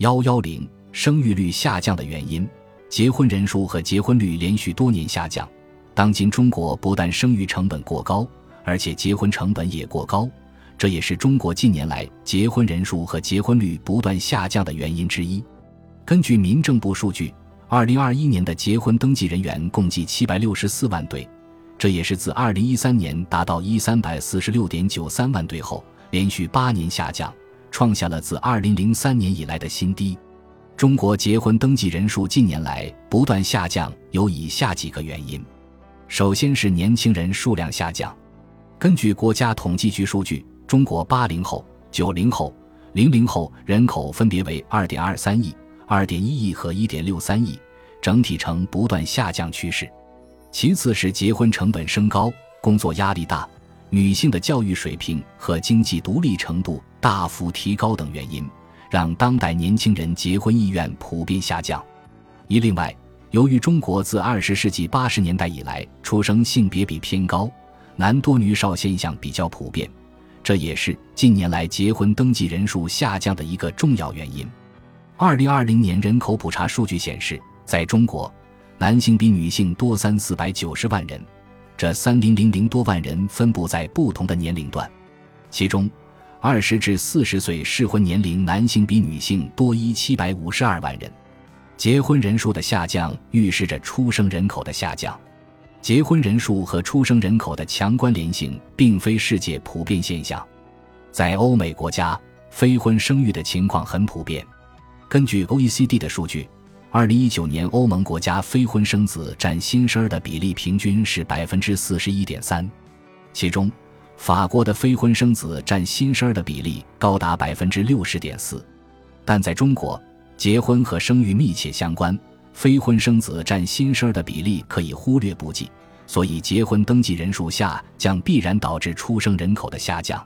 幺幺零生育率下降的原因，结婚人数和结婚率连续多年下降。当今中国不但生育成本过高，而且结婚成本也过高，这也是中国近年来结婚人数和结婚率不断下降的原因之一。根据民政部数据，二零二一年的结婚登记人员共计七百六十四万对，这也是自二零一三年达到一三百四十六点九三万对后，连续八年下降，创下了自二零零三年以来的新低。中国结婚登记人数近年来不断下降，有以下几个原因：首先是年轻人数量下降。根据国家统计局数据，中国八零后、九零后、零零后人口分别为二点二三亿、二点一亿和一点六三亿，整体呈不断下降趋势。其次是结婚成本升高、工作压力大、女性的教育水平和经济独立程度大幅提高等原因，让当代年轻人结婚意愿普遍下降。一另外，由于中国自二十世纪八十年代以来出生性别比偏高。男多女少现象比较普遍，这也是近年来结婚登记人数下降的一个重要原因。二零二零年人口普查数据显示，在中国，男性比女性多三四百九十万人，这三零零零多万人分布在不同的年龄段，其中二十至四十岁适婚年龄男性比女性多一七百五十二万人。结婚人数的下降预示着出生人口的下降。结婚人数和出生人口的强关联性并非世界普遍现象，在欧美国家，非婚生育的情况很普遍。根据 OECD 的数据，二零一九年欧盟国家非婚生子占新生儿的比例平均是百分之四十一点三，其中法国的非婚生子占新生儿的比例高达百分之六十点四。但在中国，结婚和生育密切相关。非婚生子占新生儿的比例可以忽略不计，所以结婚登记人数下降必然导致出生人口的下降。